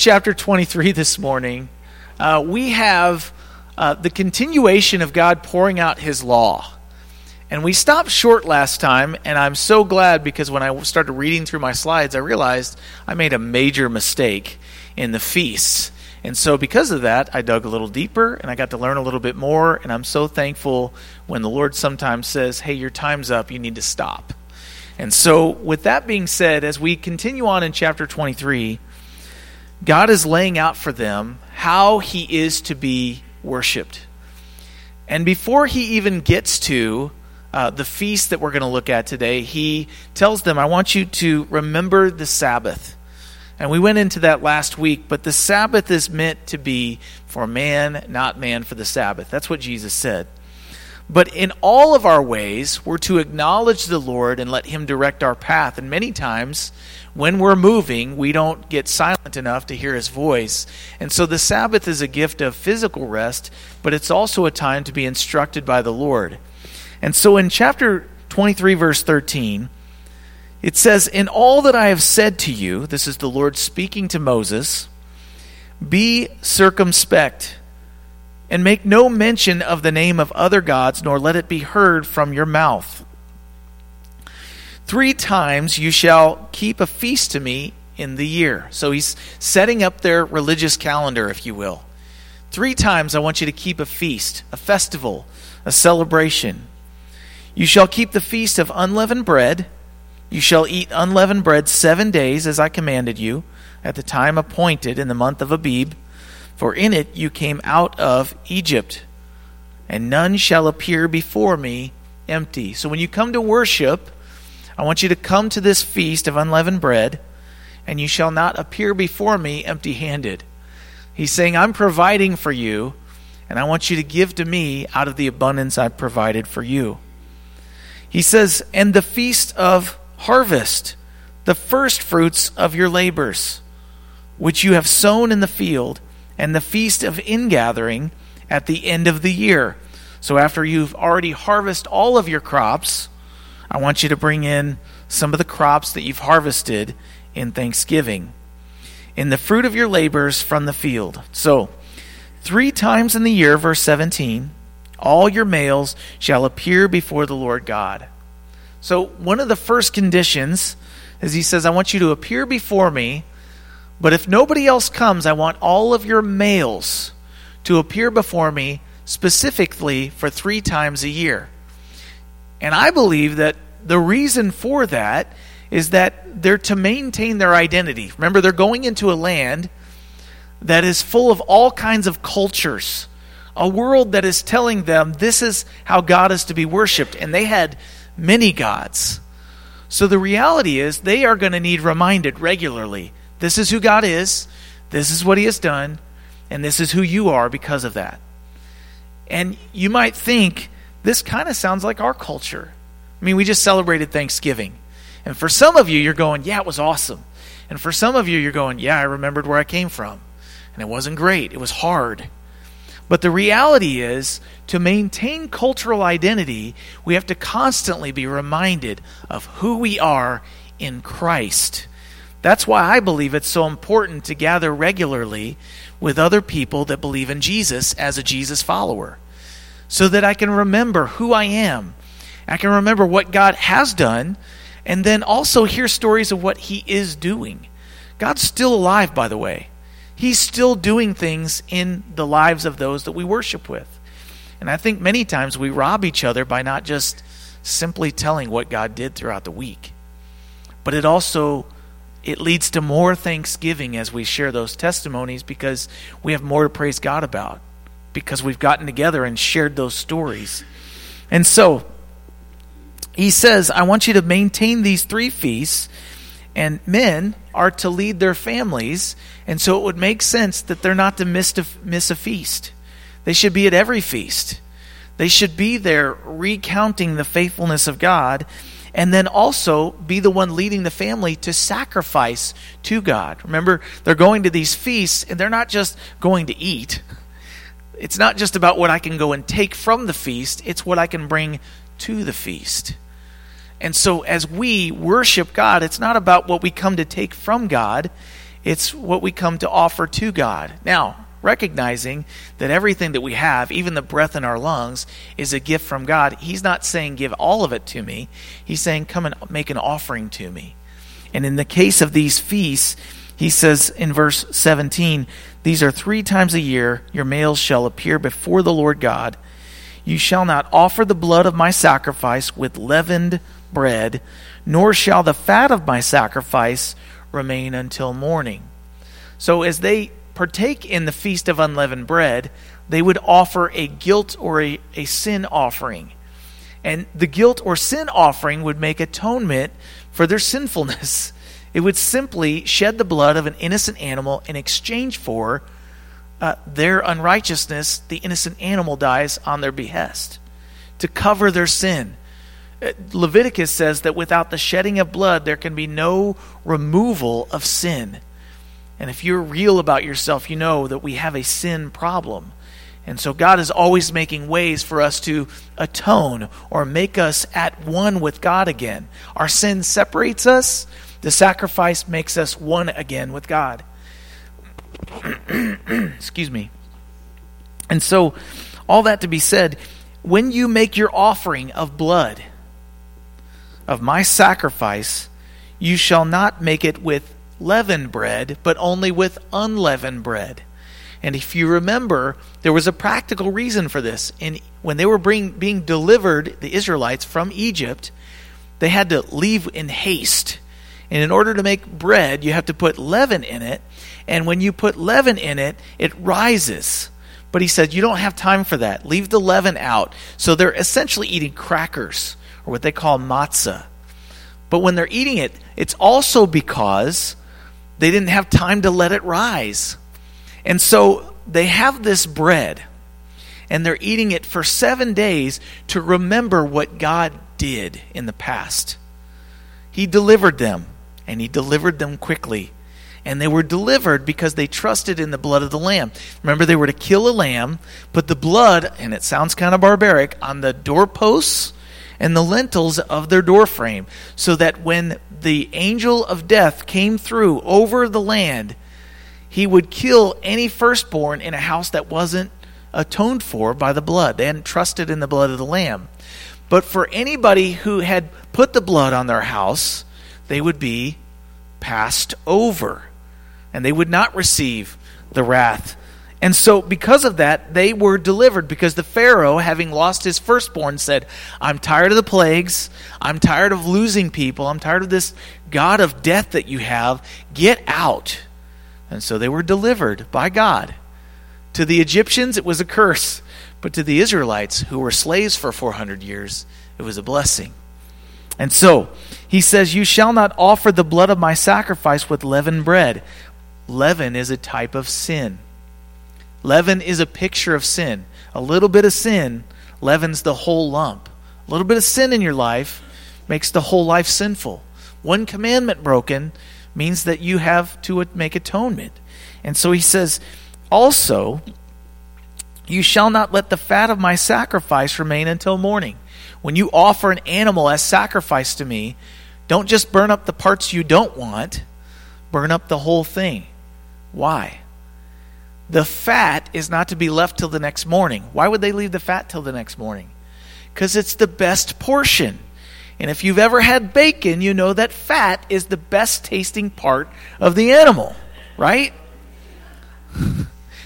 chapter 23 this morning, uh, we have uh, the continuation of God pouring out His law. And we stopped short last time, and I'm so glad because when I started reading through my slides, I realized I made a major mistake in the feasts. And so, because of that, I dug a little deeper and I got to learn a little bit more. And I'm so thankful when the Lord sometimes says, Hey, your time's up, you need to stop. And so, with that being said, as we continue on in chapter 23, God is laying out for them how he is to be worshiped. And before he even gets to uh, the feast that we're going to look at today, he tells them, I want you to remember the Sabbath. And we went into that last week, but the Sabbath is meant to be for man, not man for the Sabbath. That's what Jesus said. But in all of our ways, we're to acknowledge the Lord and let Him direct our path. And many times, when we're moving, we don't get silent enough to hear His voice. And so the Sabbath is a gift of physical rest, but it's also a time to be instructed by the Lord. And so in chapter 23, verse 13, it says, In all that I have said to you, this is the Lord speaking to Moses, be circumspect and make no mention of the name of other gods, nor let it be heard from your mouth. Three times you shall keep a feast to me in the year. So he's setting up their religious calendar, if you will. Three times I want you to keep a feast, a festival, a celebration. You shall keep the feast of unleavened bread. You shall eat unleavened bread seven days, as I commanded you, at the time appointed in the month of Abib for in it you came out of Egypt, and none shall appear before me empty. So when you come to worship, I want you to come to this feast of unleavened bread, and you shall not appear before me empty handed. He's saying, I'm providing for you, and I want you to give to me out of the abundance I've provided for you. He says, and the feast of harvest, the first fruits of your labors, which you have sown in the field and the feast of ingathering at the end of the year. So after you've already harvested all of your crops, I want you to bring in some of the crops that you've harvested in thanksgiving. In the fruit of your labors from the field. So, three times in the year, verse 17, all your males shall appear before the Lord God. So, one of the first conditions is he says, I want you to appear before me but if nobody else comes, I want all of your males to appear before me specifically for three times a year. And I believe that the reason for that is that they're to maintain their identity. Remember, they're going into a land that is full of all kinds of cultures, a world that is telling them this is how God is to be worshiped. And they had many gods. So the reality is they are going to need reminded regularly this is who God is, this is what He has done, and this is who you are because of that. And you might think, this kind of sounds like our culture. I mean, we just celebrated Thanksgiving. And for some of you, you're going, yeah, it was awesome. And for some of you, you're going, yeah, I remembered where I came from. And it wasn't great, it was hard. But the reality is, to maintain cultural identity, we have to constantly be reminded of who we are in Christ. That's why I believe it's so important to gather regularly with other people that believe in Jesus as a Jesus follower so that I can remember who I am. I can remember what God has done and then also hear stories of what He is doing. God's still alive, by the way. He's still doing things in the lives of those that we worship with. And I think many times we rob each other by not just simply telling what God did throughout the week, but it also it leads to more thanksgiving as we share those testimonies because we have more to praise God about because we've gotten together and shared those stories. And so he says, I want you to maintain these three feasts, and men are to lead their families. And so it would make sense that they're not to miss a, miss a feast. They should be at every feast. They should be there recounting the faithfulness of God and then also be the one leading the family to sacrifice to God. Remember, they're going to these feasts and they're not just going to eat. It's not just about what I can go and take from the feast, it's what I can bring to the feast. And so as we worship God, it's not about what we come to take from God, It's what we come to offer to God. Now, recognizing that everything that we have, even the breath in our lungs, is a gift from God. He's not saying give all of it to me. He's saying come and make an offering to me. And in the case of these feasts, he says in verse 17, These are three times a year your males shall appear before the Lord God. You shall not offer the blood of my sacrifice with leavened bread, nor shall the fat of my sacrifice remain until morning. So as they partake in the feast of unleavened bread, they would offer a guilt or a, a sin offering. And the guilt or sin offering would make atonement for their sinfulness. It would simply shed the blood of an innocent animal in exchange for uh, their unrighteousness. The innocent animal dies on their behest to cover their sin. Uh, Leviticus says that without the shedding of blood, there can be no removal of sin. And if you're real about yourself, you know that we have a sin problem. And so God is always making ways for us to atone or make us at one with God again. Our sin separates us, the sacrifice makes us one again with God. Excuse me. And so, all that to be said, when you make your offering of blood, of my sacrifice, you shall not make it with leavened bread, but only with unleavened bread. And if you remember, there was a practical reason for this. In, when they were bring, being delivered, the Israelites, from Egypt, they had to leave in haste. And in order to make bread, you have to put leaven in it. And when you put leaven in it, it rises. But he said, You don't have time for that. Leave the leaven out. So they're essentially eating crackers, or what they call matzah. But when they're eating it, it's also because they didn't have time to let it rise. And so they have this bread, and they're eating it for seven days to remember what God did in the past. He delivered them, and He delivered them quickly. And they were delivered because they trusted in the blood of the Lamb. Remember, they were to kill a lamb, put the blood, and it sounds kind of barbaric, on the doorposts and the lintels of their doorframe, so that when the angel of death came through over the land, he would kill any firstborn in a house that wasn't atoned for by the blood. They hadn't trusted in the blood of the Lamb. But for anybody who had put the blood on their house, they would be passed over. And they would not receive the wrath and so, because of that, they were delivered because the Pharaoh, having lost his firstborn, said, I'm tired of the plagues. I'm tired of losing people. I'm tired of this God of death that you have. Get out. And so they were delivered by God. To the Egyptians, it was a curse. But to the Israelites, who were slaves for 400 years, it was a blessing. And so, he says, You shall not offer the blood of my sacrifice with leavened bread. Leaven is a type of sin. Leaven is a picture of sin. A little bit of sin leavens the whole lump. A little bit of sin in your life makes the whole life sinful. One commandment broken means that you have to make atonement. And so he says, also, you shall not let the fat of my sacrifice remain until morning. When you offer an animal as sacrifice to me, don't just burn up the parts you don't want, burn up the whole thing. Why? The fat is not to be left till the next morning. Why would they leave the fat till the next morning? Because it's the best portion. And if you've ever had bacon, you know that fat is the best tasting part of the animal, right?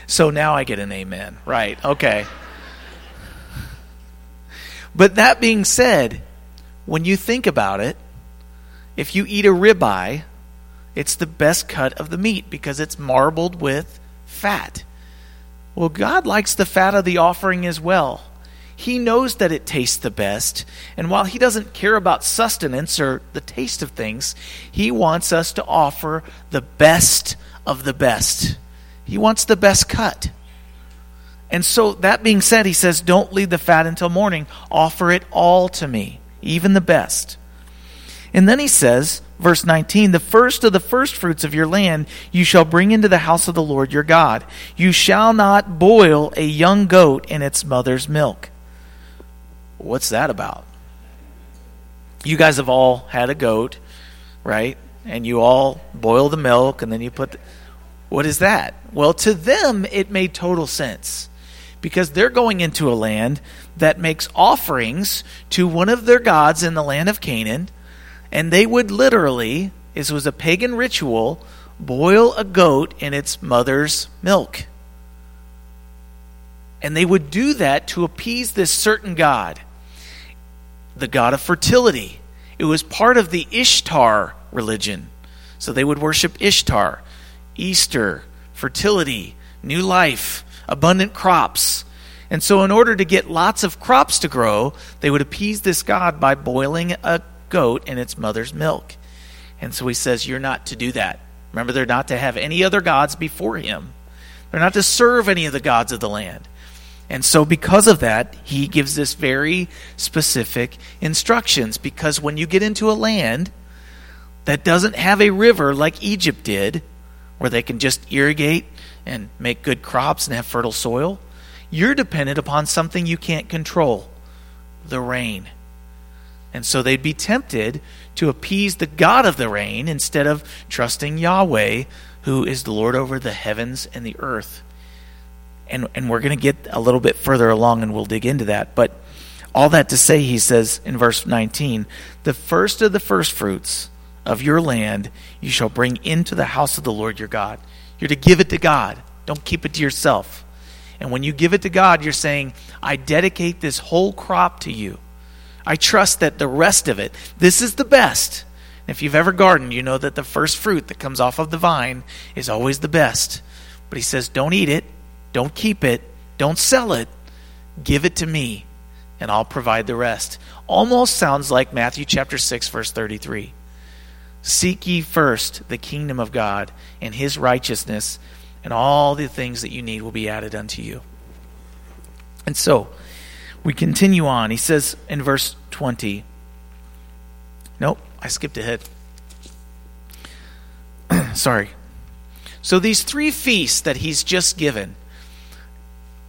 so now I get an amen. Right, okay. But that being said, when you think about it, if you eat a ribeye, it's the best cut of the meat because it's marbled with fat. Well, God likes the fat of the offering as well. He knows that it tastes the best, and while He doesn't care about sustenance or the taste of things, He wants us to offer the best of the best. He wants the best cut. And so, that being said, He says, Don't leave the fat until morning. Offer it all to me, even the best. And then He says, Verse 19 The first of the firstfruits of your land you shall bring into the house of the Lord your God. You shall not boil a young goat in its mother's milk. What's that about? You guys have all had a goat, right? and you all boil the milk and then you put the, what is that? Well, to them it made total sense because they're going into a land that makes offerings to one of their gods in the land of Canaan, and they would literally, this was a pagan ritual, boil a goat in its mother's milk. And they would do that to appease this certain god, the god of fertility. It was part of the Ishtar religion. So they would worship Ishtar, Easter, fertility, new life, abundant crops. And so, in order to get lots of crops to grow, they would appease this god by boiling a goat in its mother's milk. And so he says, You're not to do that. Remember, they're not to have any other gods before him, they're not to serve any of the gods of the land. And so, because of that, he gives this very specific instructions. Because when you get into a land that doesn't have a river like Egypt did, where they can just irrigate and make good crops and have fertile soil, you're dependent upon something you can't control the rain. And so they'd be tempted to appease the God of the rain instead of trusting Yahweh, who is the Lord over the heavens and the earth. And, and we're going to get a little bit further along and we'll dig into that. But all that to say, he says in verse 19, the first of the first fruits of your land you shall bring into the house of the Lord your God. You're to give it to God, don't keep it to yourself. And when you give it to God, you're saying, I dedicate this whole crop to you. I trust that the rest of it, this is the best. If you've ever gardened, you know that the first fruit that comes off of the vine is always the best. But he says, don't eat it, don't keep it, don't sell it, give it to me, and I'll provide the rest. Almost sounds like Matthew chapter 6, verse 33. Seek ye first the kingdom of God and his righteousness, and all the things that you need will be added unto you. And so, we continue on. He says in verse 20, Nope, I skipped ahead. Sorry. So, these three feasts that he's just given,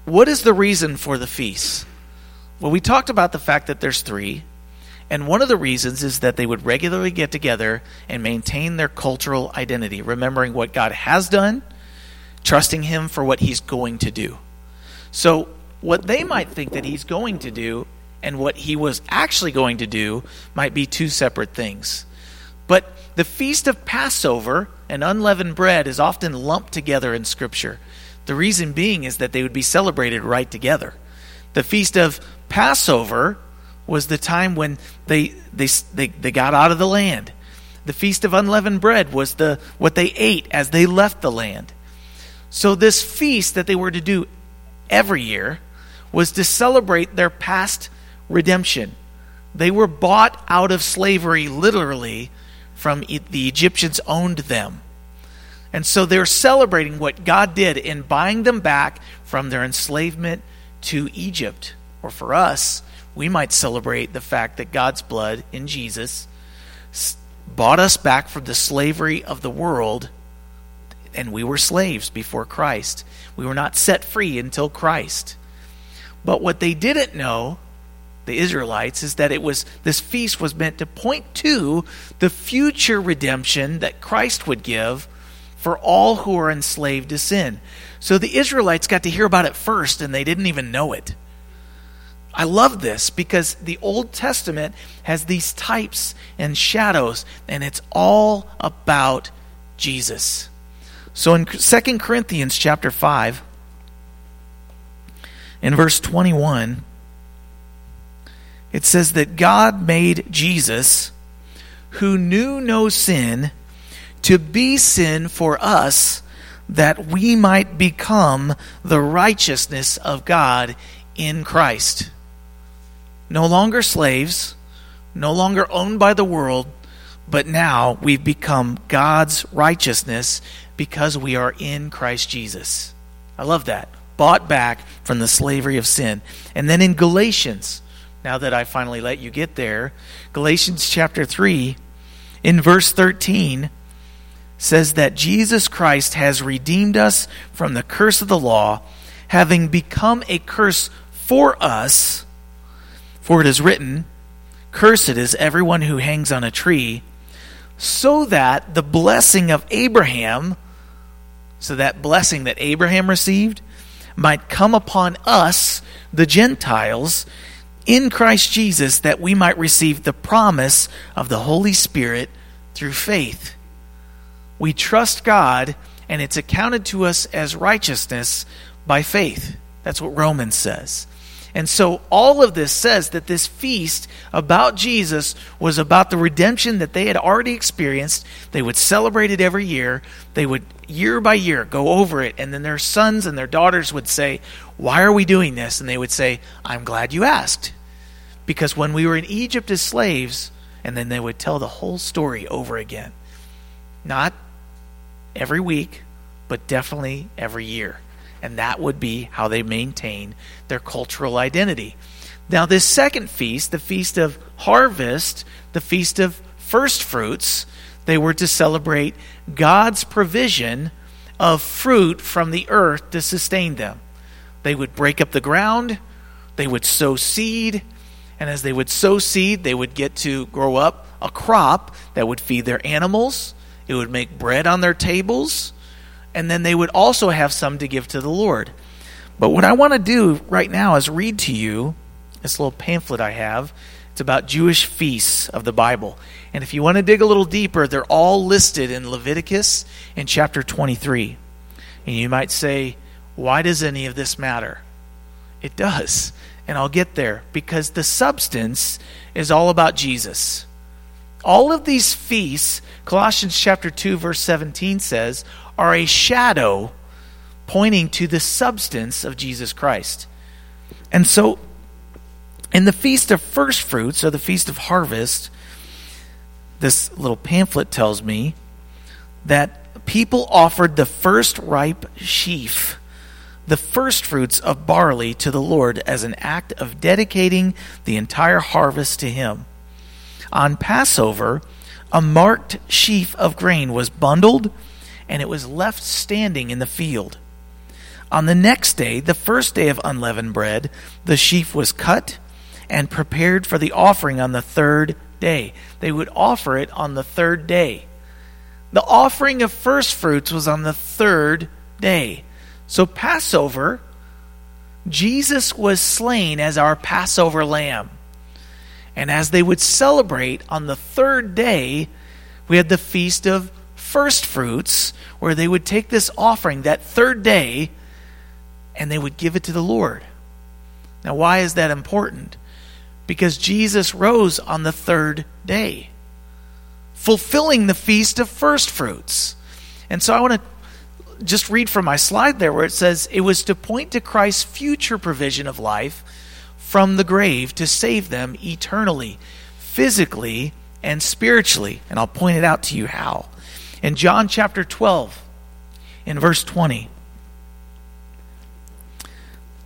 what is the reason for the feasts? Well, we talked about the fact that there's three. And one of the reasons is that they would regularly get together and maintain their cultural identity, remembering what God has done, trusting Him for what He's going to do. So, what they might think that He's going to do and what He was actually going to do might be two separate things. But the feast of Passover and unleavened bread is often lumped together in Scripture. The reason being is that they would be celebrated right together. The feast of Passover was the time when they, they, they, they got out of the land. The Feast of Unleavened Bread was the, what they ate as they left the land. So, this feast that they were to do every year was to celebrate their past redemption. They were bought out of slavery, literally, from the Egyptians owned them. And so they're celebrating what God did in buying them back from their enslavement to Egypt. Or for us, we might celebrate the fact that God's blood in Jesus bought us back from the slavery of the world, and we were slaves before Christ. We were not set free until Christ. But what they didn't know, the Israelites, is that it was this feast was meant to point to the future redemption that Christ would give for all who are enslaved to sin. So the Israelites got to hear about it first, and they didn't even know it. I love this because the Old Testament has these types and shadows, and it's all about Jesus. So in 2 Corinthians chapter 5, in verse 21, it says that God made Jesus, who knew no sin, to be sin for us, that we might become the righteousness of God in Christ no longer slaves, no longer owned by the world, but now we've become God's righteousness because we are in Christ Jesus. I love that. Bought back from the slavery of sin. And then in Galatians, now that I finally let you get there, Galatians chapter 3, in verse 13, says that Jesus Christ has redeemed us from the curse of the law, having become a curse for us for it is written, Cursed is everyone who hangs on a tree, so that the blessing of Abraham, so that blessing that Abraham received, might come upon us, the Gentiles, in Christ Jesus, that we might receive the promise of the Holy Spirit through faith. We trust God, and it's accounted to us as righteousness by faith. That's what Romans says. And so all of this says that this feast about Jesus was about the redemption that they had already experienced. They would celebrate it every year. They would, year by year, go over it. And then their sons and their daughters would say, Why are we doing this? And they would say, I'm glad you asked. Because when we were in Egypt as slaves, and then they would tell the whole story over again. Not every week, but definitely every year and that would be how they maintain their cultural identity. Now, this second feast, the Feast of Harvest, the Feast of First Fruits, they were to celebrate God's provision of fruit from the earth to sustain them. They would break up the ground, they would sow seed, and as they would sow seed, they would get to grow up a crop that would feed their animals, it would make bread on their tables, and then they would also have some to give to the Lord. But what I want to do right now is read to you this little pamphlet I have. It's about Jewish feasts of the Bible. And if you want to dig a little deeper, they're all listed in Leviticus in chapter 23. And you might say, why does any of this matter? It does. And I'll get there because the substance is all about Jesus. All of these feasts, Colossians chapter 2 verse 17 says, are a shadow pointing to the substance of Jesus Christ. And so, in the Feast of First Fruits, or the Feast of Harvest, this little pamphlet tells me that people offered the first ripe sheaf, the first fruits of barley, to the Lord as an act of dedicating the entire harvest to Him. On Passover, a marked sheaf of grain was bundled and it was left standing in the field. On the next day, the first day of unleavened bread, the sheaf was cut and prepared for the offering on the third day. They would offer it on the third day. The offering of first fruits was on the third day. So, Passover, Jesus was slain as our Passover lamb. And as they would celebrate on the third day, we had the feast of first fruits, where they would take this offering that third day and they would give it to the Lord. Now, why is that important? Because Jesus rose on the third day, fulfilling the feast of first fruits. And so I want to just read from my slide there where it says it was to point to Christ's future provision of life from the grave to save them eternally, physically and spiritually. And I'll point it out to you how. In John chapter 12, in verse 20,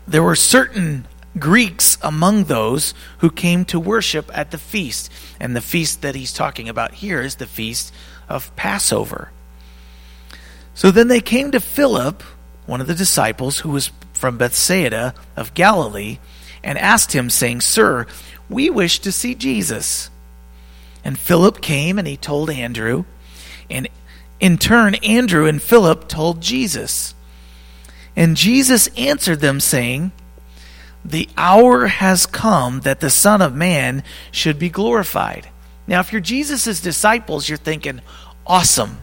there were certain Greeks among those who came to worship at the feast. And the feast that he's talking about here is the feast of Passover. So then they came to Philip, one of the disciples who was from Bethsaida of Galilee, and asked him, saying, Sir, we wish to see Jesus. And Philip came and he told Andrew, and in turn, Andrew and Philip told Jesus. And Jesus answered them, saying, The hour has come that the Son of Man should be glorified. Now, if you're Jesus' disciples, you're thinking, Awesome.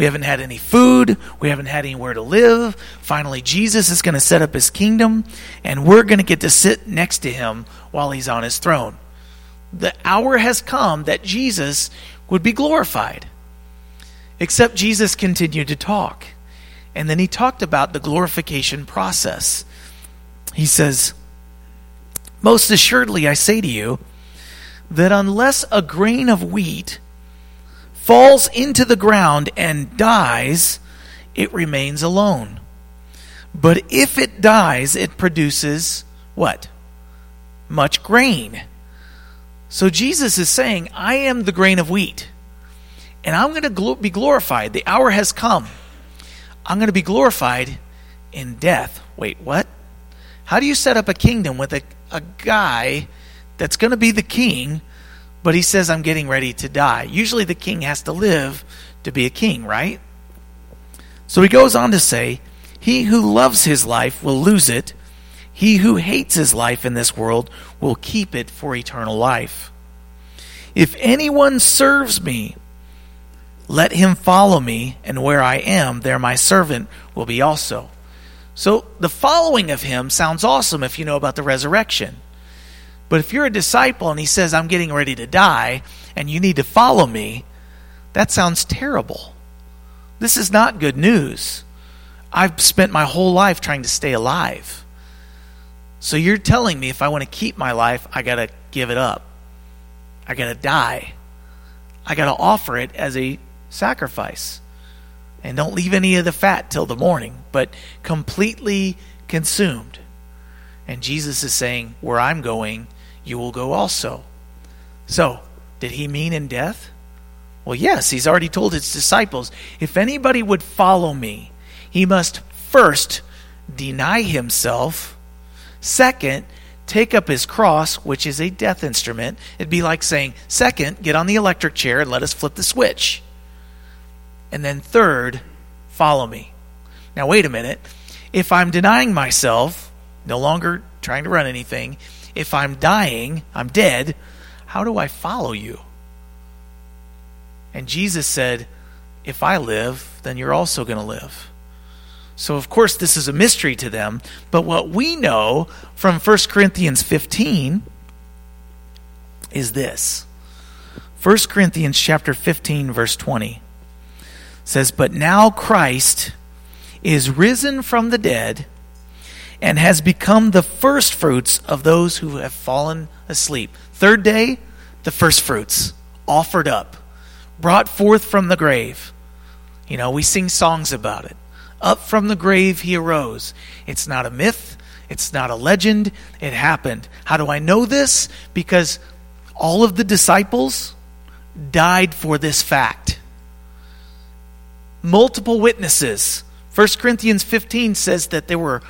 We haven't had any food. We haven't had anywhere to live. Finally, Jesus is going to set up his kingdom, and we're going to get to sit next to him while he's on his throne. The hour has come that Jesus would be glorified. Except Jesus continued to talk. And then he talked about the glorification process. He says, Most assuredly, I say to you that unless a grain of wheat falls into the ground and dies, it remains alone. But if it dies, it produces what? Much grain. So Jesus is saying, I am the grain of wheat and I'm going to be glorified. The hour has come. I'm going to be glorified in death. Wait, what? How do you set up a kingdom with a, a guy that's going to be the king, But he says, I'm getting ready to die. Usually the king has to live to be a king, right? So he goes on to say, He who loves his life will lose it. He who hates his life in this world will keep it for eternal life. If anyone serves me, let him follow me, and where I am, there my servant will be also. So the following of him sounds awesome if you know about the resurrection. But if you're a disciple and he says, I'm getting ready to die, and you need to follow me, that sounds terrible. This is not good news. I've spent my whole life trying to stay alive. So you're telling me if I want to keep my life, I got to give it up. I got to die. I got to offer it as a sacrifice. And don't leave any of the fat till the morning, but completely consumed. And Jesus is saying, Where I'm going, you will go also. So, did he mean in death? Well, yes, he's already told his disciples if anybody would follow me, he must first deny himself, second, take up his cross, which is a death instrument. It'd be like saying, second, get on the electric chair and let us flip the switch. And then third, follow me. Now, wait a minute. If I'm denying myself, no longer trying to run anything, if I'm dying, I'm dead, how do I follow you? And Jesus said, If I live, then you're also going to live. So, of course, this is a mystery to them. But what we know from 1 Corinthians 15 is this 1 Corinthians chapter 15, verse 20 says, But now Christ is risen from the dead and has become the firstfruits of those who have fallen asleep. Third day, the firstfruits offered up, brought forth from the grave. You know, we sing songs about it. Up from the grave he arose. It's not a myth, it's not a legend, it happened. How do I know this? Because all of the disciples died for this fact multiple witnesses. 1 Corinthians 15 says that there were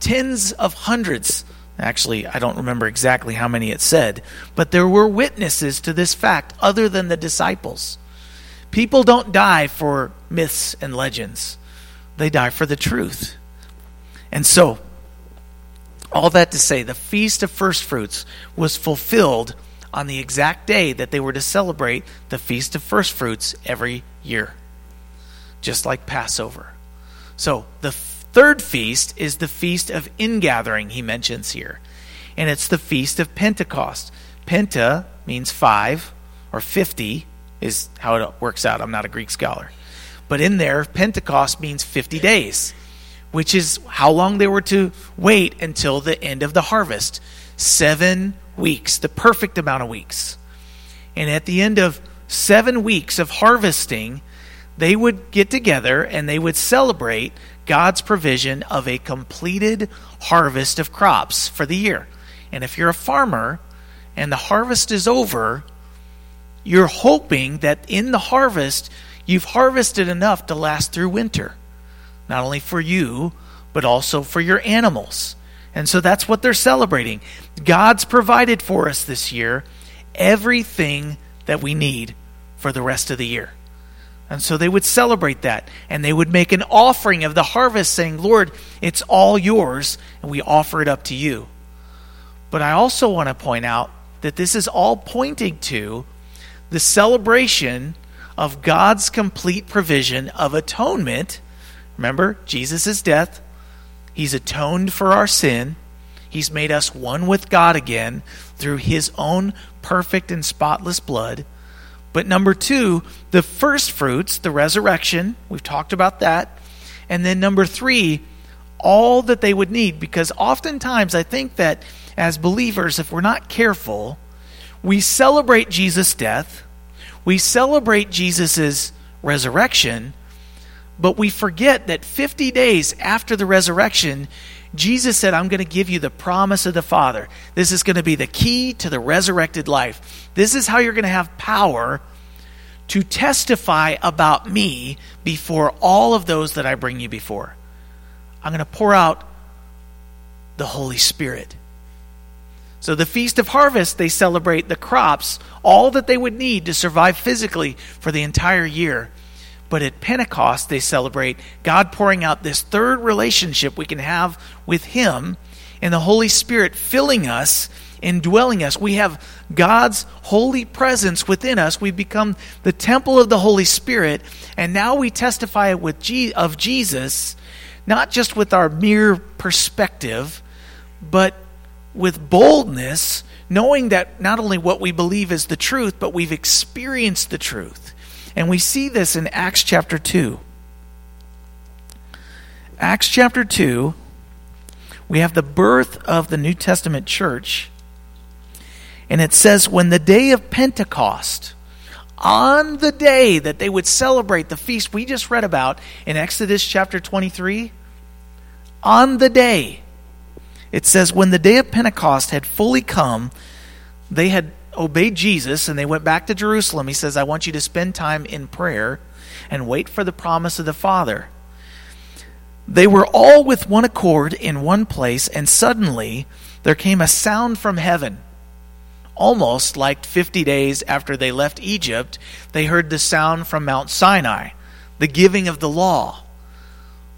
tens of hundreds. Actually, I don't remember exactly how many it said, but there were witnesses to this fact other than the disciples. People don't die for myths and legends, they die for the truth. And so, all that to say, the Feast of First Fruits was fulfilled on the exact day that they were to celebrate the Feast of First Fruits every year just like Passover. So the third feast is the feast of ingathering, he mentions here. And it's the feast of Pentecost. Penta means five, or 50 is how it works out. I'm not a Greek scholar. But in there, Pentecost means 50 days, which is how long they were to wait until the end of the harvest. Seven weeks, the perfect amount of weeks. And at the end of seven weeks of harvesting, they would get together and they would celebrate God's provision of a completed harvest of crops for the year. And if you're a farmer and the harvest is over, you're hoping that in the harvest you've harvested enough to last through winter, not only for you, but also for your animals. And so that's what they're celebrating. God's provided for us this year everything that we need for the rest of the year. And so they would celebrate that. And they would make an offering of the harvest, saying, Lord, it's all yours, and we offer it up to you. But I also want to point out that this is all pointing to the celebration of God's complete provision of atonement. Remember, Jesus' death, He's atoned for our sin. He's made us one with God again through His own perfect and spotless blood. But number two, the first fruits, the resurrection, we've talked about that. And then number three, all that they would need. Because oftentimes I think that as believers, if we're not careful, we celebrate Jesus' death, we celebrate Jesus' resurrection, but we forget that 50 days after the resurrection, Jesus said, I'm going to give you the promise of the Father. This is going to be the key to the resurrected life. This is how you're going to have power to testify about me before all of those that I bring you before. I'm going to pour out the Holy Spirit. So, the Feast of Harvest, they celebrate the crops, all that they would need to survive physically for the entire year. But at Pentecost, they celebrate God pouring out this third relationship we can have with Him and the Holy Spirit filling us, indwelling us. We have God's holy presence within us. We become the temple of the Holy Spirit, and now we testify with Je- of Jesus, not just with our mere perspective, but with boldness, knowing that not only what we believe is the truth, but we've experienced the truth. And we see this in Acts chapter 2. Acts chapter 2, we have the birth of the New Testament church. And it says, when the day of Pentecost, on the day that they would celebrate the feast we just read about in Exodus chapter 23, on the day, it says, When the day of Pentecost had fully come, they had obeyed Jesus and they went back to Jerusalem. He says, I want you to spend time in prayer and wait for the promise of the Father. They were all with one accord in one place, and suddenly there came a sound from heaven. Almost like 50 days after they left Egypt, they heard the sound from Mount Sinai, the giving of the law.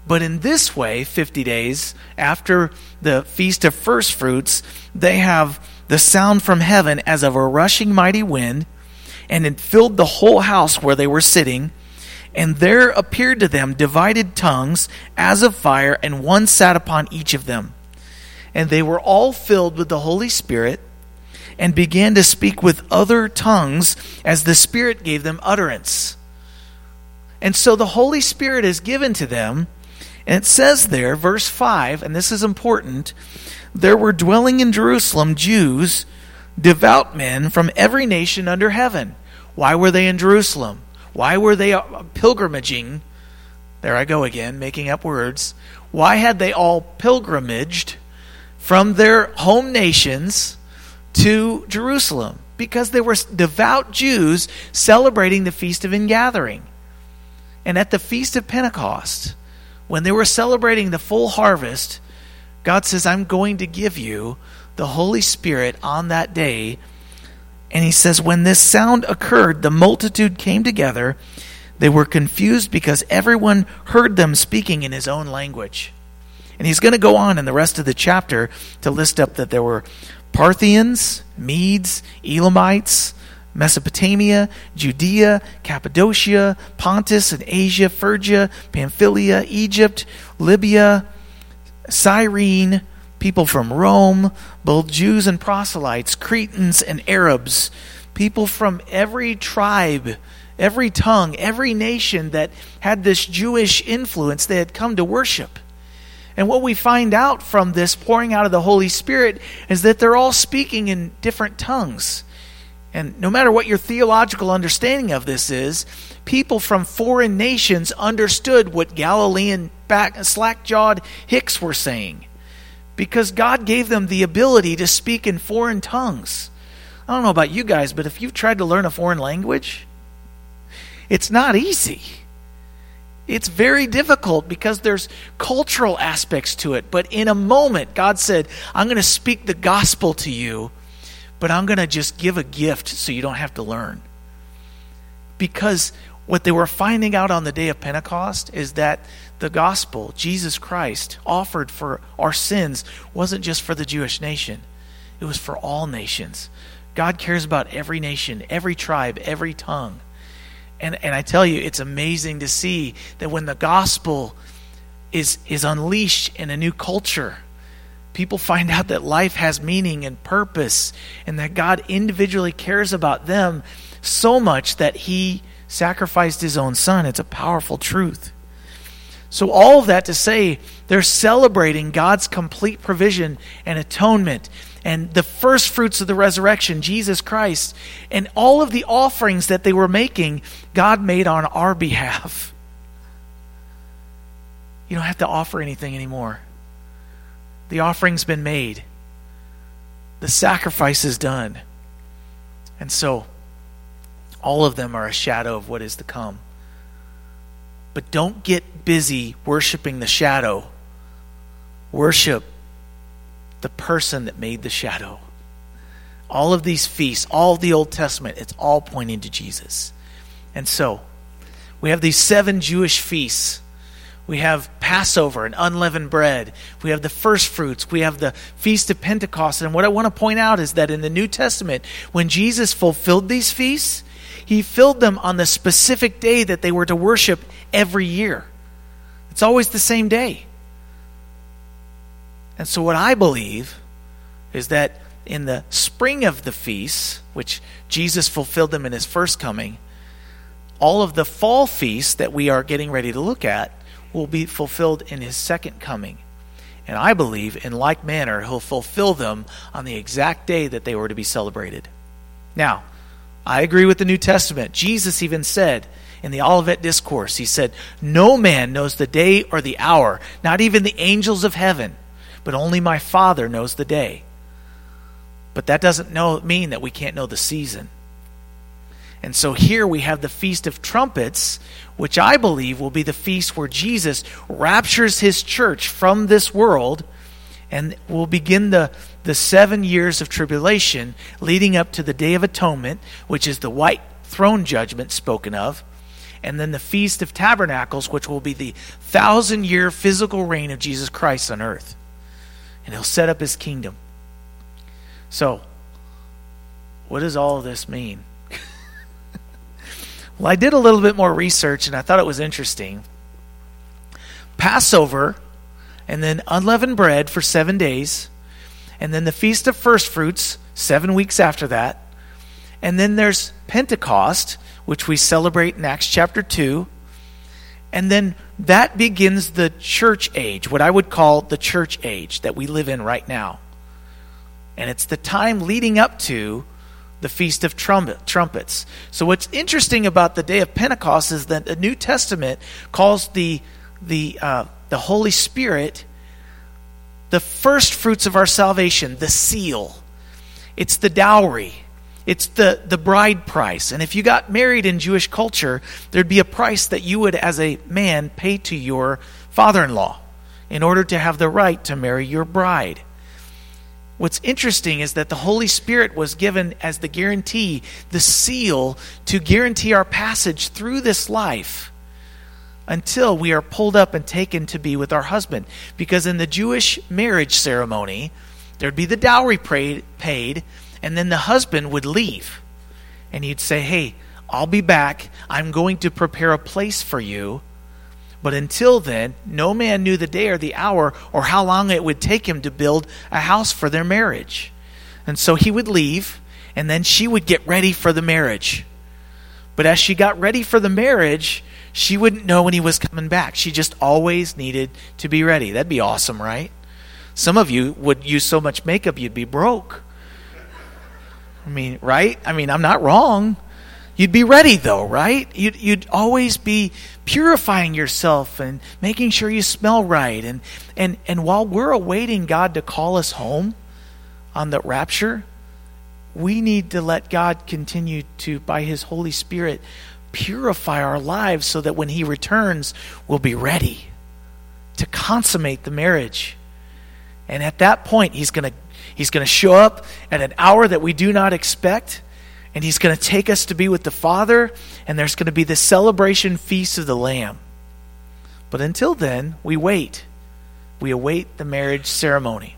But in this way, 50 days after the Feast of First Fruits, they have the sound from heaven as of a rushing mighty wind, and it filled the whole house where they were sitting. And there appeared to them divided tongues as of fire, and one sat upon each of them. And they were all filled with the Holy Spirit, and began to speak with other tongues as the Spirit gave them utterance. And so the Holy Spirit is given to them and it says there, verse 5, and this is important there were dwelling in Jerusalem Jews, devout men from every nation under heaven. Why were they in Jerusalem? Why were they uh, pilgrimaging? There I go again, making up words. Why had they all pilgrimaged from their home nations to Jerusalem? Because they were devout Jews celebrating the Feast of Ingathering. And at the Feast of Pentecost, when they were celebrating the full harvest, God says, I'm going to give you the Holy Spirit on that day. And he says, when this sound occurred, the multitude came together. They were confused because everyone heard them speaking in his own language. And he's going to go on in the rest of the chapter to list up that there were Parthians, Medes, Elamites, Mesopotamia, Judea, Cappadocia, Pontus and Asia, Phrygia, Pamphylia, Egypt, Libya, Cyrene, people from Rome, both Jews and proselytes, Cretans and Arabs, people from every tribe, every tongue, every nation that had this Jewish influence, they had come to worship. And what we find out from this pouring out of the Holy Spirit is that they're all speaking in different tongues. And no matter what your theological understanding of this is, people from foreign nations understood what Galilean back, slack-jawed Hicks were saying because God gave them the ability to speak in foreign tongues. I don't know about you guys, but if you've tried to learn a foreign language, it's not easy. It's very difficult because there's cultural aspects to it. But in a moment, God said, I'm going to speak the gospel to you but I'm going to just give a gift so you don't have to learn. Because what they were finding out on the day of Pentecost is that the gospel, Jesus Christ, offered for our sins, wasn't just for the Jewish nation, it was for all nations. God cares about every nation, every tribe, every tongue. And, and I tell you, it's amazing to see that when the gospel is, is unleashed in a new culture, people find out that life has meaning and purpose and that God individually cares about them so much that he sacrificed his own son. It's a powerful truth. So, all of that to say, they're celebrating God's complete provision and atonement and the first fruits of the resurrection, Jesus Christ, and all of the offerings that they were making, God made on our behalf. You don't have to offer anything anymore. The offering's been made, the sacrifice is done. And so, all of them are a shadow of what is to come. But don't get busy worshiping the shadow. Worship the person that made the shadow. All of these feasts, all the Old Testament, it's all pointing to Jesus. And so, we have these seven Jewish feasts. We have Passover and unleavened bread. We have the first fruits. We have the Feast of Pentecost. And what I want to point out is that in the New Testament, when Jesus fulfilled these feasts, he filled them on the specific day that they were to worship every year. It's always the same day. And so, what I believe is that in the spring of the feasts, which Jesus fulfilled them in his first coming, all of the fall feasts that we are getting ready to look at will be fulfilled in his second coming. And I believe, in like manner, he'll fulfill them on the exact day that they were to be celebrated. Now, I agree with the New Testament. Jesus even said in the Olivet Discourse, He said, No man knows the day or the hour, not even the angels of heaven, but only my Father knows the day. But that doesn't know, mean that we can't know the season. And so here we have the Feast of Trumpets, which I believe will be the feast where Jesus raptures his church from this world and we'll begin the, the seven years of tribulation leading up to the Day of Atonement, which is the white throne judgment spoken of, and then the Feast of Tabernacles, which will be the thousand year physical reign of Jesus Christ on earth. And he'll set up his kingdom. So, what does all of this mean? well, I did a little bit more research and I thought it was interesting. Passover and then unleavened bread for seven days, and then the Feast of First Fruits seven weeks after that, and then there's Pentecost, which we celebrate in Acts chapter 2, and then that begins the church age, what I would call the church age that we live in right now. And it's the time leading up to the Feast of Trumpet, Trumpets. So, what's interesting about the day of Pentecost is that the New Testament calls the, the, uh, the Holy Spirit the first fruits of our salvation, the seal. It's the dowry. It's the, the bride price. And if you got married in Jewish culture, there'd be a price that you would, as a man, pay to your father in law in order to have the right to marry your bride. What's interesting is that the Holy Spirit was given as the guarantee, the seal, to guarantee our passage through this life until we are pulled up and taken to be with our husband. Because in the Jewish marriage ceremony, there'd be the dowry paid, and then the husband would leave. And he'd say, Hey, I'll be back. I'm going to prepare a place for you. But until then, no man knew the day or the hour or how long it would take him to build a house for their marriage. And so he would leave, and then she would get ready for the marriage. But as she got ready for the marriage, she wouldn't know when he was coming back. She just always needed to be ready. That'd be awesome, right? Some of you would use so much makeup you'd be broke. I mean, right? I mean, I'm not wrong. You'd be ready though, right? You'd, you'd always be purifying yourself and making sure you smell right. And, and, and while we're awaiting God to call us home on the rapture, we need to let God continue to, by His Holy Spirit, purify our lives so that when He returns, we'll be ready to consummate the marriage. And at that point, He's going to He's going to show up at an hour that we do not expect and he's going to take us to be with the Father, and there's going to be the celebration feast of the Lamb. But until then, we wait. We await the marriage ceremony.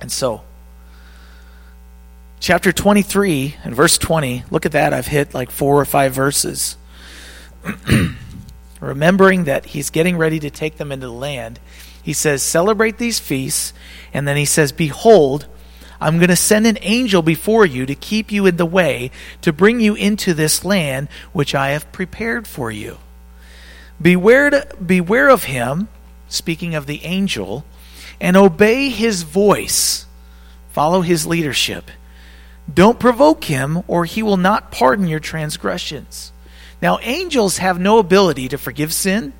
And so, chapter 23 and verse 20, look at that. I've hit like four or five verses. Remembering that he's getting ready to take them into the land, he says, Celebrate these feasts. And then he says, Behold, I'm going to send an angel before you to keep you in the way, to bring you into this land which I have prepared for you. Beware, to, beware of him, speaking of the angel, and obey his voice. Follow his leadership. Don't provoke him, or he will not pardon your transgressions. Now, angels have no ability to forgive sin,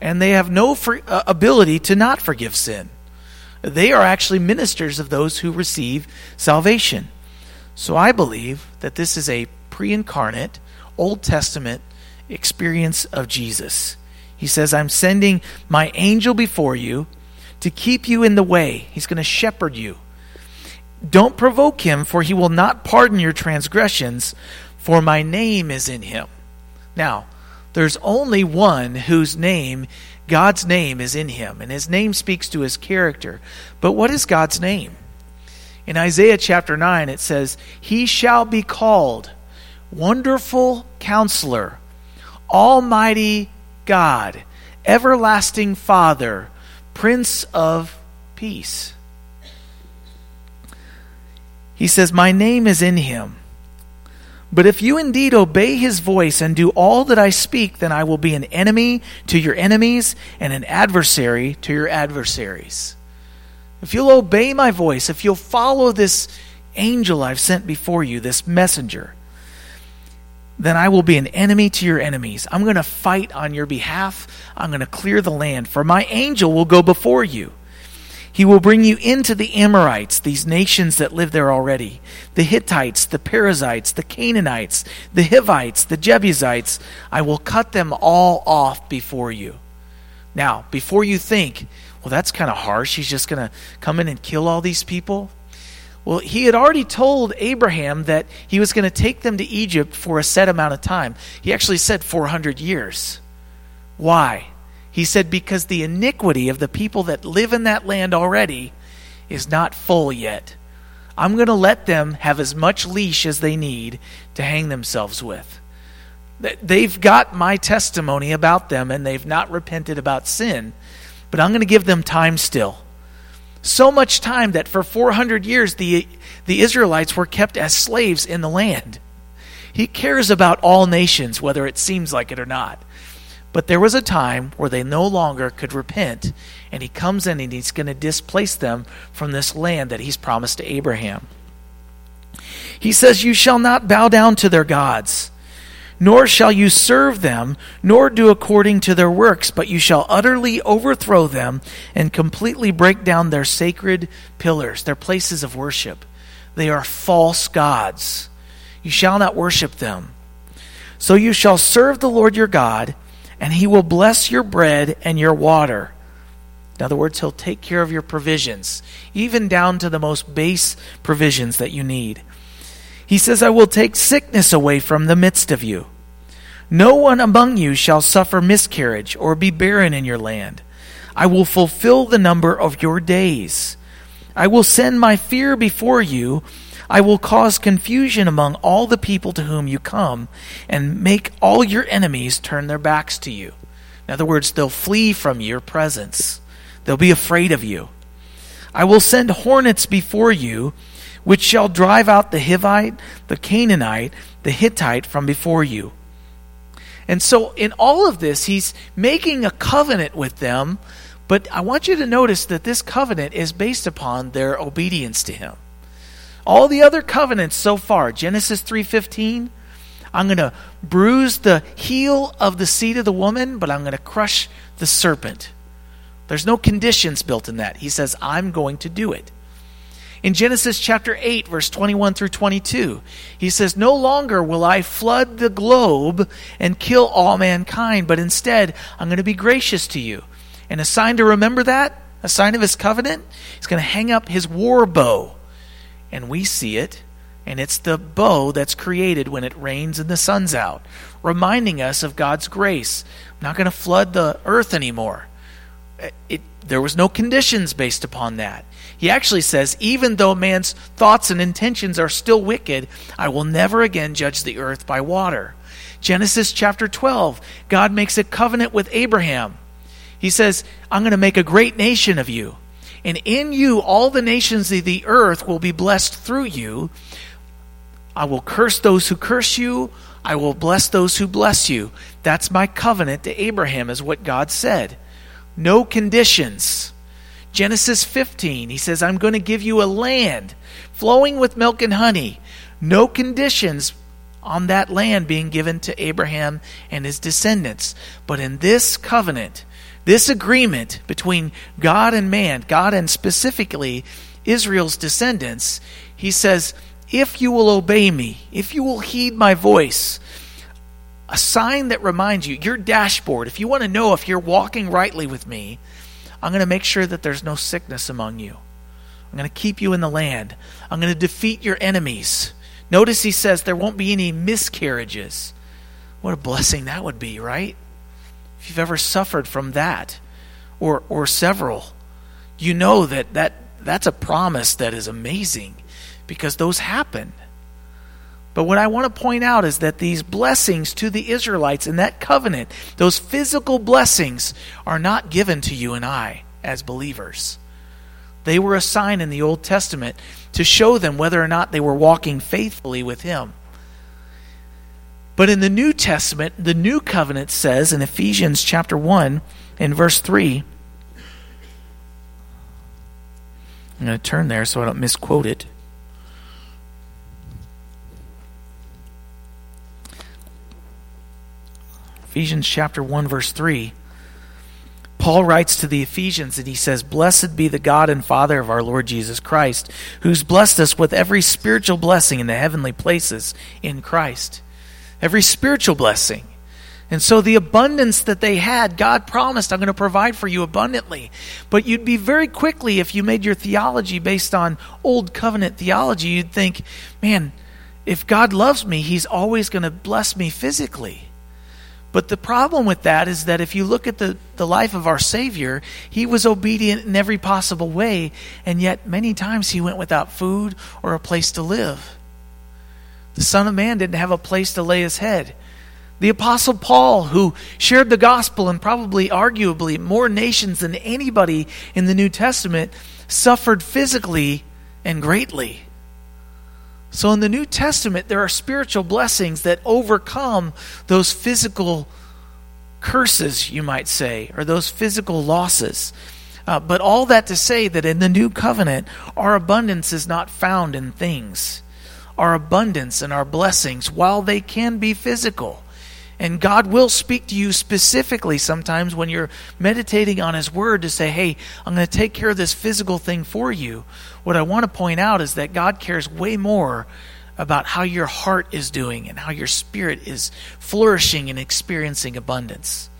and they have no for, uh, ability to not forgive sin they are actually ministers of those who receive salvation. So I believe that this is a pre incarnate, Old Testament experience of Jesus. He says, I'm sending my angel before you to keep you in the way. He's going to shepherd you. Don't provoke him, for he will not pardon your transgressions, for my name is in him. Now, there's only one whose name, God's name, is in him, and his name speaks to his character. But what is God's name? In Isaiah chapter 9, it says, He shall be called Wonderful Counselor, Almighty God, Everlasting Father, Prince of Peace. He says, My name is in him. But if you indeed obey his voice and do all that I speak, then I will be an enemy to your enemies and an adversary to your adversaries. If you'll obey my voice, if you'll follow this angel I've sent before you, this messenger, then I will be an enemy to your enemies. I'm going to fight on your behalf. I'm going to clear the land, for my angel will go before you. He will bring you into the Amorites, these nations that live there already, the Hittites, the Perizzites, the Canaanites, the Hivites, the Jebusites. I will cut them all off before you. Now, before you think, well, that's kind of harsh. He's just going to come in and kill all these people. Well, he had already told Abraham that he was going to take them to Egypt for a set amount of time. He actually said 400 years. Why? He said, Because the iniquity of the people that live in that land already is not full yet. I'm going to let them have as much leash as they need to hang themselves with. They've got my testimony about them and they've not repented about sin, but I'm going to give them time still so much time that for 400 years the, the Israelites were kept as slaves in the land. He cares about all nations, whether it seems like it or not. But there was a time where they no longer could repent, and he comes in and he's going to displace them from this land that he's promised to Abraham. He says, You shall not bow down to their gods nor shall you serve them, nor do according to their works, but you shall utterly overthrow them and completely break down their sacred pillars, their places of worship. They are false gods. You shall not worship them. So you shall serve the Lord your God, and he will bless your bread and your water. In other words, he'll take care of your provisions, even down to the most base provisions that you need. He says, I will take sickness away from the midst of you. No one among you shall suffer miscarriage or be barren in your land. I will fulfill the number of your days. I will send my fear before you. I will cause confusion among all the people to whom you come, and make all your enemies turn their backs to you. In other words, they'll flee from your presence, they'll be afraid of you. I will send hornets before you which shall drive out the Hivite, the Canaanite, the Hittite from before you. And so, in all of this, he's making a covenant with them, but I want you to notice that this covenant is based upon their obedience to him. All the other covenants so far, Genesis 3:15, I'm going to bruise the heel of the seed of the woman, but I'm going to crush the serpent. There's no conditions built in that. He says, I'm going to do it. In Genesis chapter 8, verse 21 through 22, he says, No longer will I flood the globe and kill all mankind, but instead I'm going to be gracious to you. And a sign to remember that, a sign of his covenant, he's going to hang up his war bow. And we see it, and it's the bow that's created when it rains and the sun's out, reminding us of God's grace. I'm not going to flood the earth anymore. Eh, it, there was no conditions based upon that. He actually says, even though man's thoughts and intentions are still wicked, I will never again judge the earth by water. Genesis chapter 12, God makes a covenant with Abraham. He says, I'm going to make a great nation of you. And in you, all the nations of the earth will be blessed through you. I will curse those who curse you. I will bless those who bless you. That's my covenant to Abraham, is what God said. No conditions. Genesis 15, he says, I'm going to give you a land flowing with milk and honey. No conditions on that land being given to Abraham and his descendants. But in this covenant, this agreement between God and man, God and specifically Israel's descendants, he says, If you will obey me, if you will heed my voice, a sign that reminds you, your dashboard, if you want to know if you're walking rightly with me, I'm going to make sure that there's no sickness among you. I'm going to keep you in the land. I'm going to defeat your enemies. Notice he says there won't be any miscarriages. What a blessing that would be, right? If you've ever suffered from that or or several, you know that, that that's a promise that is amazing because those happen. But what I want to point out is that these blessings to the Israelites in that covenant, those physical blessings, are not given to you and I as believers. They were a sign in the Old Testament to show them whether or not they were walking faithfully with Him. But in the New Testament, the new covenant says in Ephesians chapter 1 and verse 3, I'm going to turn there so I don't misquote it. Ephesians chapter 1 verse 3. Paul writes to the Ephesians and he says, Blessed be the God and Father of our Lord Jesus Christ, who's blessed us with every spiritual blessing in the heavenly places in Christ. Every spiritual blessing. And so the abundance that they had, God promised, I'm going to provide for you abundantly. But you'd be very quickly, if you made your theology based on old covenant theology, you'd think, man, if God loves me, He's always going to bless me physically. But the problem with that is that if you look at the, the life of our Savior, he was obedient in every possible way, and yet many times he went without food or a place to live. The Son of Man didn't have a place to lay his head. The Apostle Paul, who shared the gospel in probably arguably more nations than anybody in the New Testament, suffered physically and greatly. So in the New Testament, there are spiritual blessings that overcome those physical curses, you might say, or those physical losses. Uh, but all that to say that in the new covenant, our abundance is not found in things. Our abundance and our blessings, while they can be physical, and God will speak to you specifically sometimes when you're meditating on His Word to say, hey, I'm going to take care of this physical thing for you. What I want to point out is that God cares way more about how your heart is doing and how your spirit is flourishing and experiencing abundance.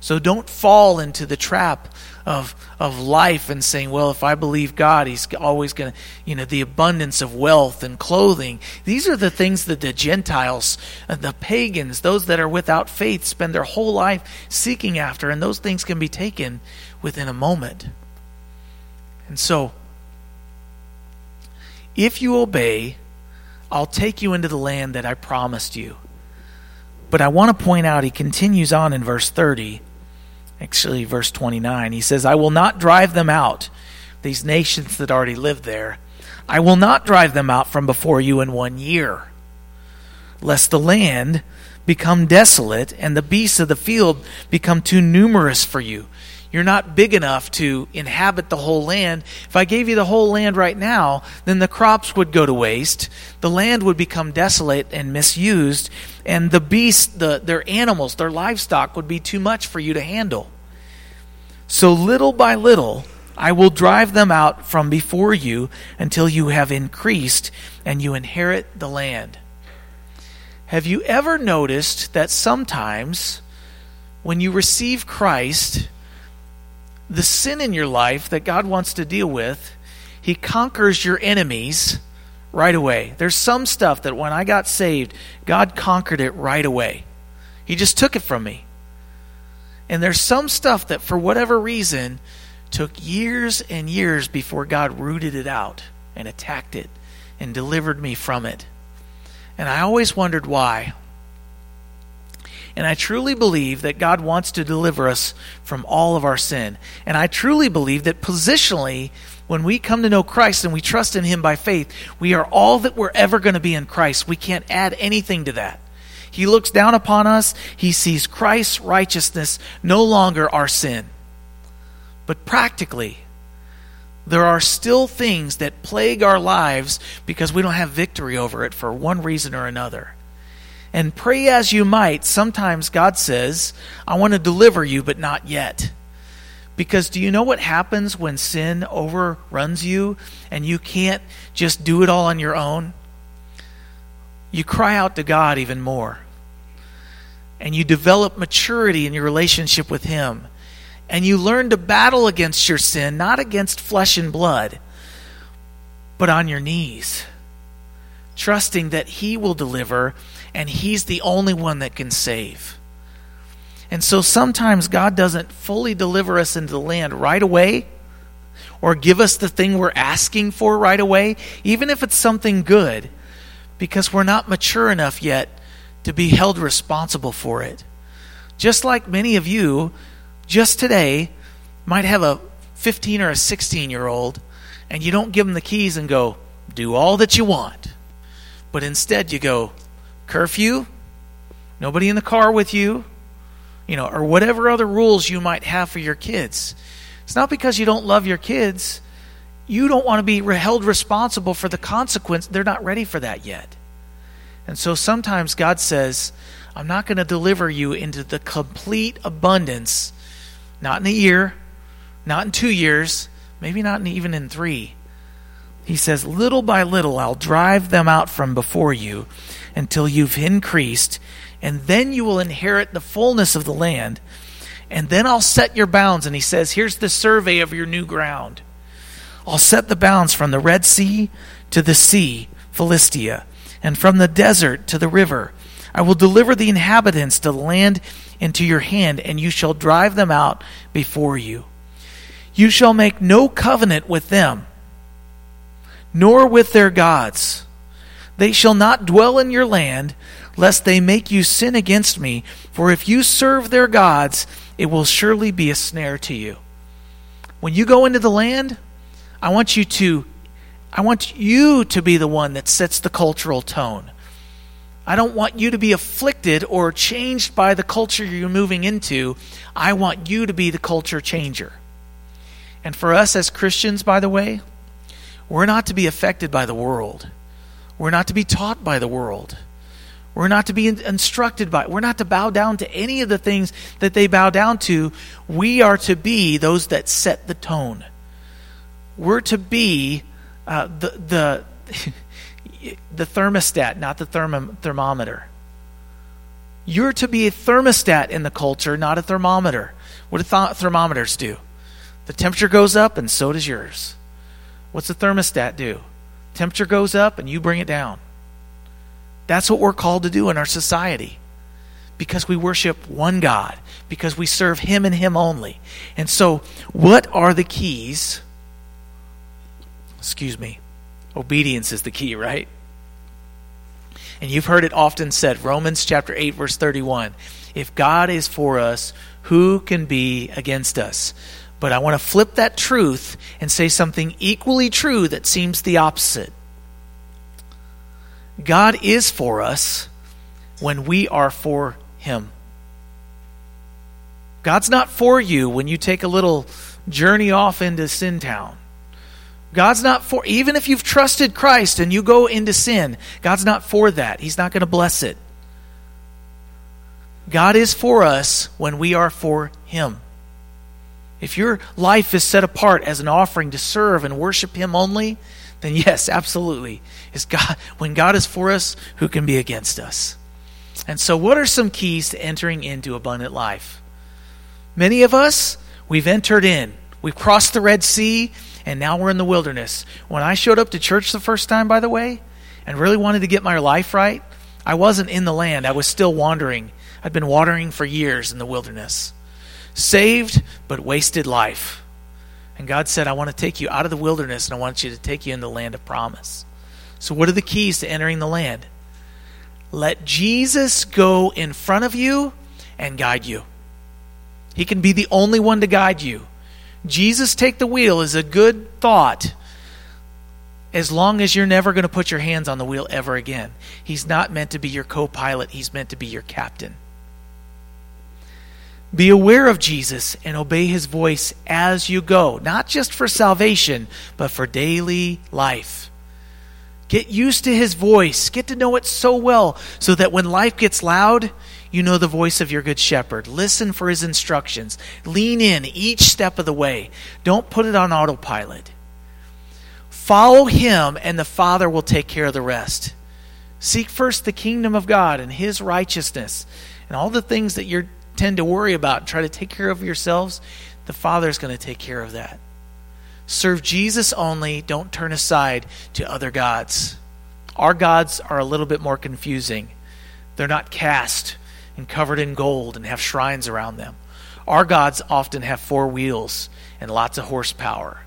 So don't fall into the trap of of life and saying, well, if I believe God, He's always going to, you know, the abundance of wealth and clothing. These are the things that the Gentiles, uh, the pagans, those that are without faith, spend their whole life seeking after, and those things can be taken within a moment. And so, if you obey, I'll take you into the land that I promised you. But I want to point out, he continues on in verse 30 actually, verse 29. He says, I will not drive them out, these nations that already live there. I will not drive them out from before you in one year, lest the land become desolate and the beasts of the field become too numerous for you. You're not big enough to inhabit the whole land. If I gave you the whole land right now, then the crops would go to waste, the land would become desolate and misused, and the beasts, the, their animals, their livestock would be too much for you to handle. So little by little, I will drive them out from before you until you have increased and you inherit the land. Have you ever noticed that sometimes when you receive Christ, the sin in your life that God wants to deal with, He conquers your enemies right away. There's some stuff that when I got saved, God conquered it right away. He just took it from me. And there's some stuff that, for whatever reason, took years and years before God rooted it out and attacked it and delivered me from it. And I always wondered why. And I truly believe that God wants to deliver us from all of our sin. And I truly believe that positionally, when we come to know Christ and we trust in Him by faith, we are all that we're ever going to be in Christ. We can't add anything to that. He looks down upon us, He sees Christ's righteousness, no longer our sin. But practically, there are still things that plague our lives because we don't have victory over it for one reason or another. And pray as you might, sometimes God says, I want to deliver you, but not yet. Because do you know what happens when sin overruns you and you can't just do it all on your own? You cry out to God even more. And you develop maturity in your relationship with Him. And you learn to battle against your sin, not against flesh and blood, but on your knees, trusting that He will deliver and He's the only one that can save. And so sometimes God doesn't fully deliver us into the land right away or give us the thing we're asking for right away, even if it's something good, because we're not mature enough yet to be held responsible for it. Just like many of you, just today, might have a 15 or a 16 year old, and you don't give them the keys and go, do all that you want. But instead, you go, curfew, nobody in the car with you, you know, or whatever other rules you might have for your kids. It's not because you don't love your kids. You don't want to be held responsible for the consequence. They're not ready for that yet. And so sometimes God says, I'm not going to deliver you into the complete abundance, not in a year, not in two years, maybe not even in three. He says, Little by little, I'll drive them out from before you until you've increased and then you will inherit the fullness of the land. And then I'll set your bounds. And he says, Here's the survey of your new ground. I'll set the bounds from the Red Sea to the sea, Philistia, and from the desert to the river. I will deliver the inhabitants to the land into your hand, and you shall drive them out before you. You shall make no covenant with them, nor with their gods. They shall not dwell in your land, lest they make you sin against me. For if you serve their gods, it will surely be a snare to you. When you go into the land, I want you to I want you to be the one that sets the cultural tone. I don't want you to be afflicted or changed by the culture you're moving into. I want you to be the culture changer. And for us as Christians, by the way, we're not to be affected by the world. We're not to be taught by the world. We're not to be instructed by. We're not to bow down to any of the things that they bow down to. We are to be those that set the tone. We're to be uh, the the the thermostat, not the therm- thermometer. You're to be a thermostat in the culture, not a thermometer. What do th- thermometers do? The temperature goes up, and so does yours. What's a thermostat do? Temperature goes up, and you bring it down. That's what we're called to do in our society because we worship one God, because we serve Him and Him only. And so, what are the keys? Excuse me. Obedience is the key, right? And you've heard it often said, Romans chapter 8, verse 31. If God is for us, who can be against us? But I want to flip that truth and say something equally true that seems the opposite. God is for us when we are for Him. God's not for you when you take a little journey off into sin town. God's not for, even if you've trusted Christ and you go into sin, God's not for that. He's not going to bless it. God is for us when we are for Him. If your life is set apart as an offering to serve and worship Him only, then yes, absolutely. Is God when God is for us, who can be against us? And so what are some keys to entering into abundant life? Many of us, we've entered in. We've crossed the Red Sea and now we're in the wilderness. When I showed up to church the first time, by the way, and really wanted to get my life right, I wasn't in the land. I was still wandering. I'd been wandering for years in the wilderness. Saved, but wasted life. And God said, I want to take you out of the wilderness and I want you to take you in the land of promise. So, what are the keys to entering the land? Let Jesus go in front of you and guide you. He can be the only one to guide you. Jesus take the wheel is a good thought as long as you're never going to put your hands on the wheel ever again. He's not meant to be your co pilot, he's meant to be your captain. Be aware of Jesus and obey his voice as you go, not just for salvation, but for daily life. Get used to his voice. Get to know it so well so that when life gets loud, you know the voice of your good shepherd. Listen for his instructions. Lean in each step of the way. Don't put it on autopilot. Follow him, and the Father will take care of the rest. Seek first the kingdom of God and his righteousness, and all the things that you tend to worry about try to take care of yourselves, the Father is going to take care of that. Serve Jesus only. Don't turn aside to other gods. Our gods are a little bit more confusing. They're not cast and covered in gold and have shrines around them. Our gods often have four wheels and lots of horsepower.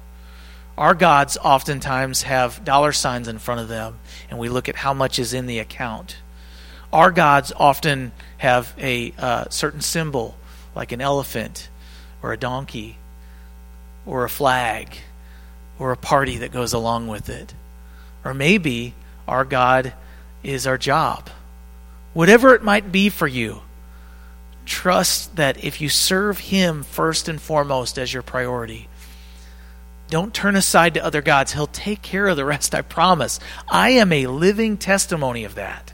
Our gods oftentimes have dollar signs in front of them, and we look at how much is in the account. Our gods often have a uh, certain symbol, like an elephant or a donkey or a flag or a party that goes along with it. Or maybe our God is our job. Whatever it might be for you, trust that if you serve Him first and foremost as your priority, don't turn aside to other gods. He'll take care of the rest, I promise. I am a living testimony of that.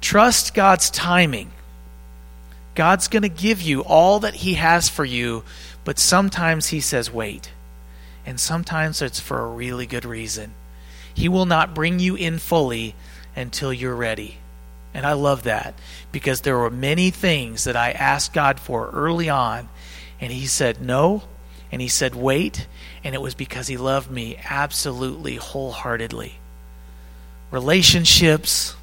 Trust God's timing. God's going to give you all that He has for you, but sometimes He says, wait. And sometimes it's for a really good reason. He will not bring you in fully until you're ready. And I love that because there were many things that I asked God for early on, and He said no, and He said wait, and it was because He loved me absolutely wholeheartedly. Relationships,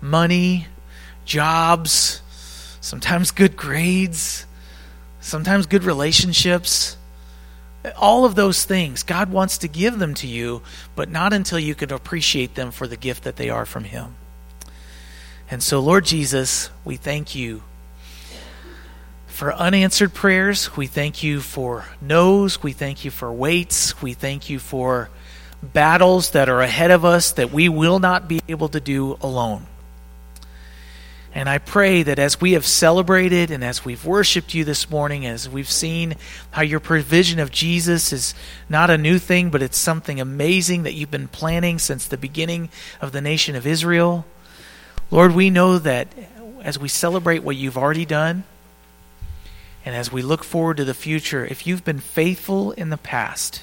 money, jobs, sometimes good grades, sometimes good relationships. All of those things, God wants to give them to you, but not until you can appreciate them for the gift that they are from Him. And so, Lord Jesus, we thank you for unanswered prayers. We thank you for no's. We thank you for waits. We thank you for battles that are ahead of us that we will not be able to do alone. And I pray that as we have celebrated and as we've worshiped you this morning, as we've seen how your provision of Jesus is not a new thing, but it's something amazing that you've been planning since the beginning of the nation of Israel. Lord, we know that as we celebrate what you've already done, and as we look forward to the future, if you've been faithful in the past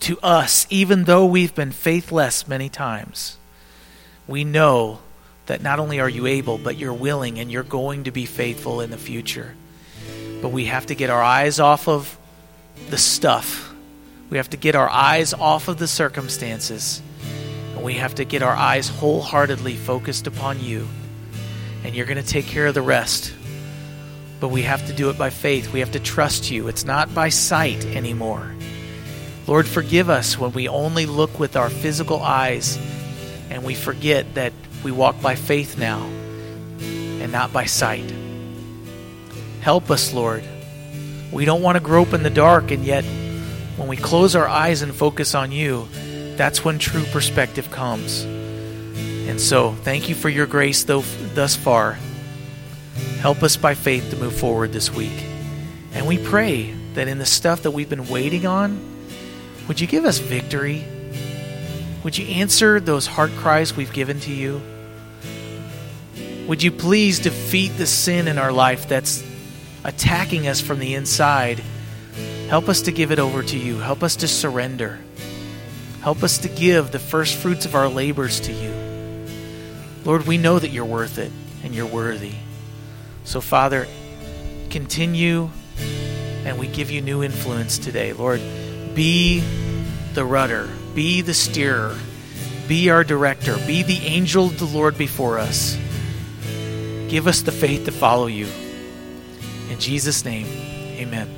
to us, even though we've been faithless many times, we know that not only are you able, but you're willing and you're going to be faithful in the future. But we have to get our eyes off of the stuff. We have to get our eyes off of the circumstances and we have to get our eyes wholeheartedly focused upon you. And you're going to take care of the rest. But we have to do it by faith. We have to trust you. It's not by sight anymore. Lord, forgive us when we only look with our physical eyes and we forget that we walk by faith now and not by sight. Help us, Lord. We don't want to grope in the dark, and yet when we close our eyes and focus on you, that's when true perspective comes. And so, thank you for your grace though, thus far. Help us by faith to move forward this week. And we pray that in the stuff that we've been waiting on, would you give us victory? Would you answer those heart cries we've given to you? Would you please defeat the sin in our life that's attacking us from the inside? Help us to give it over to you. Help us to surrender. Help us to give the first fruits of our labors to you. Lord, we know that you're worth it and you're worthy. So, Father, continue and we give you new influence today. Lord, be the rudder, be the steerer, be our director, be the angel of the Lord before us. Give us the faith to follow you. In Jesus' name, amen.